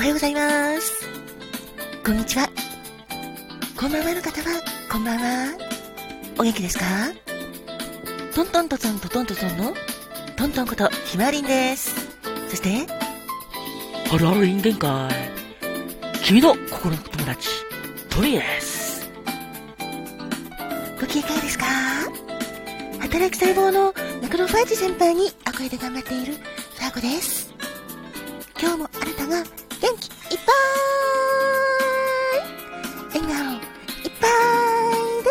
おはようございます。こんにちは。こんばんはの方は、こんばんは。お元気ですか？トントントトントトントトンのトントンことひまわりんです。そして、あるある人間界。君の心の友達、トニーです。ご機嫌いかがですか？働く細胞のマクロファージ先輩に憧れで頑張っているファーコです。今日もあなたが元気いっぱい笑顔いっぱいで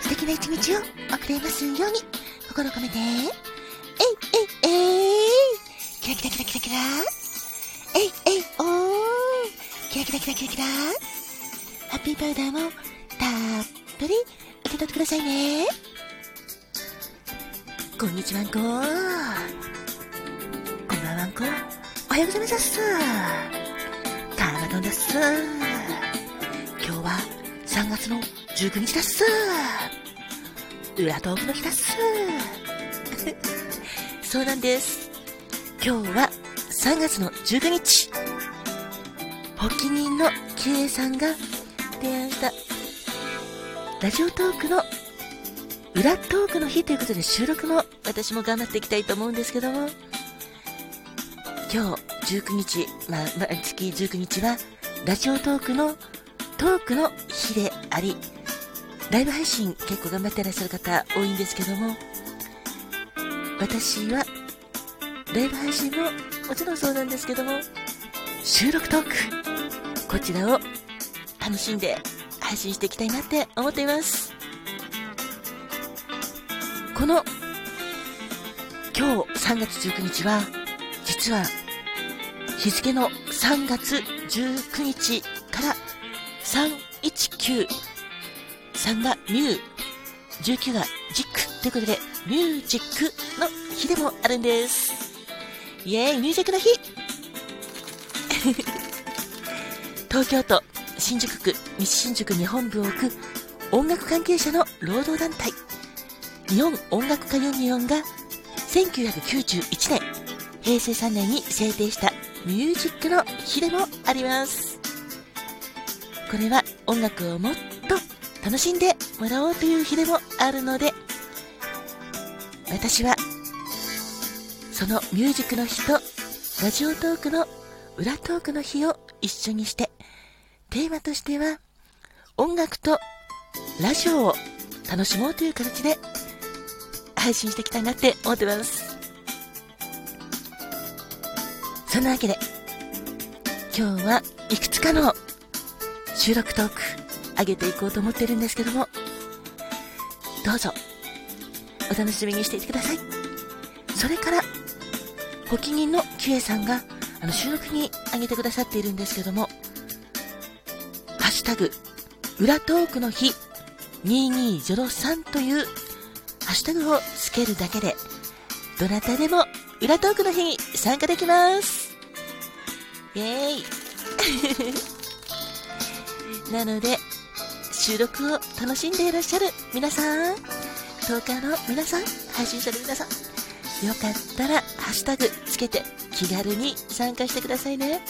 素敵な一日を送れますように心込めて、えいえいえいキラキラキラキラキラえいえいおーキラキラキラキラキラハッピーパウダーもたっぷり受け取ってくださいね。こんにちはんこ。こんばんはんこ。おはようございます。カーマトンです。今日は3月の19日です。裏トークの日です。そうなんです。今日は3月の19日。発起人のキエさんが提案したラジオトークの裏トークの日ということで収録も私も頑張っていきたいと思うんですけども今日19日、まあ、毎月19日はラジオトークのトークの日でありライブ配信結構頑張ってらっしゃる方多いんですけども私はライブ配信ももちろんそうなんですけども収録トークこちらを楽しんで配信していきたいなって思っています。この今日3月19日は実は日付の3月19日から319 3がミュー19がジックということでミュージックの日でもあるんです。イエーイミュージックの日。東京都新宿区西新宿に本部を置く音楽関係者の労働団体日本音楽家ユニオンが1991年平成3年に制定したミュージックの日でもあります。これは音楽をもっと楽しんでもらおうという日でもあるので私はそのミュージックの日とラジオトークの裏トークの日を一緒にしてテーマとしては音楽とラジオを楽しもうという形で配信していきたいなって思ってます。そんなわけで今日はいくつかの収録トーク上げていこうと思ってるんですけどもどうぞお楽しみにしていてくださいそれから発起人のキュエさんがあの収録に上げてくださっているんですけどもハッシュタグ裏トークの日2203というハッシュタグをつけるだけで、どなたでも裏トークの日に参加できます。イェーイ。なので、収録を楽しんでいらっしゃる皆さん、トーカーの皆さん、配信者の皆さん、よかったらハッシュタグつけて気軽に参加してくださいね。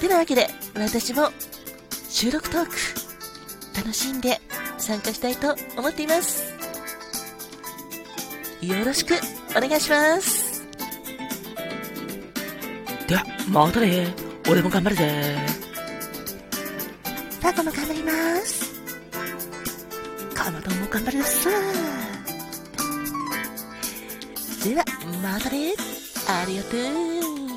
てなわけで、私も収録トーク、楽しんで参加したいと思っています。よろしくお願いします。では、またね。俺も頑張るぜ。タコも頑張ります。カマトンも頑張ります。では、またね。ありがとう。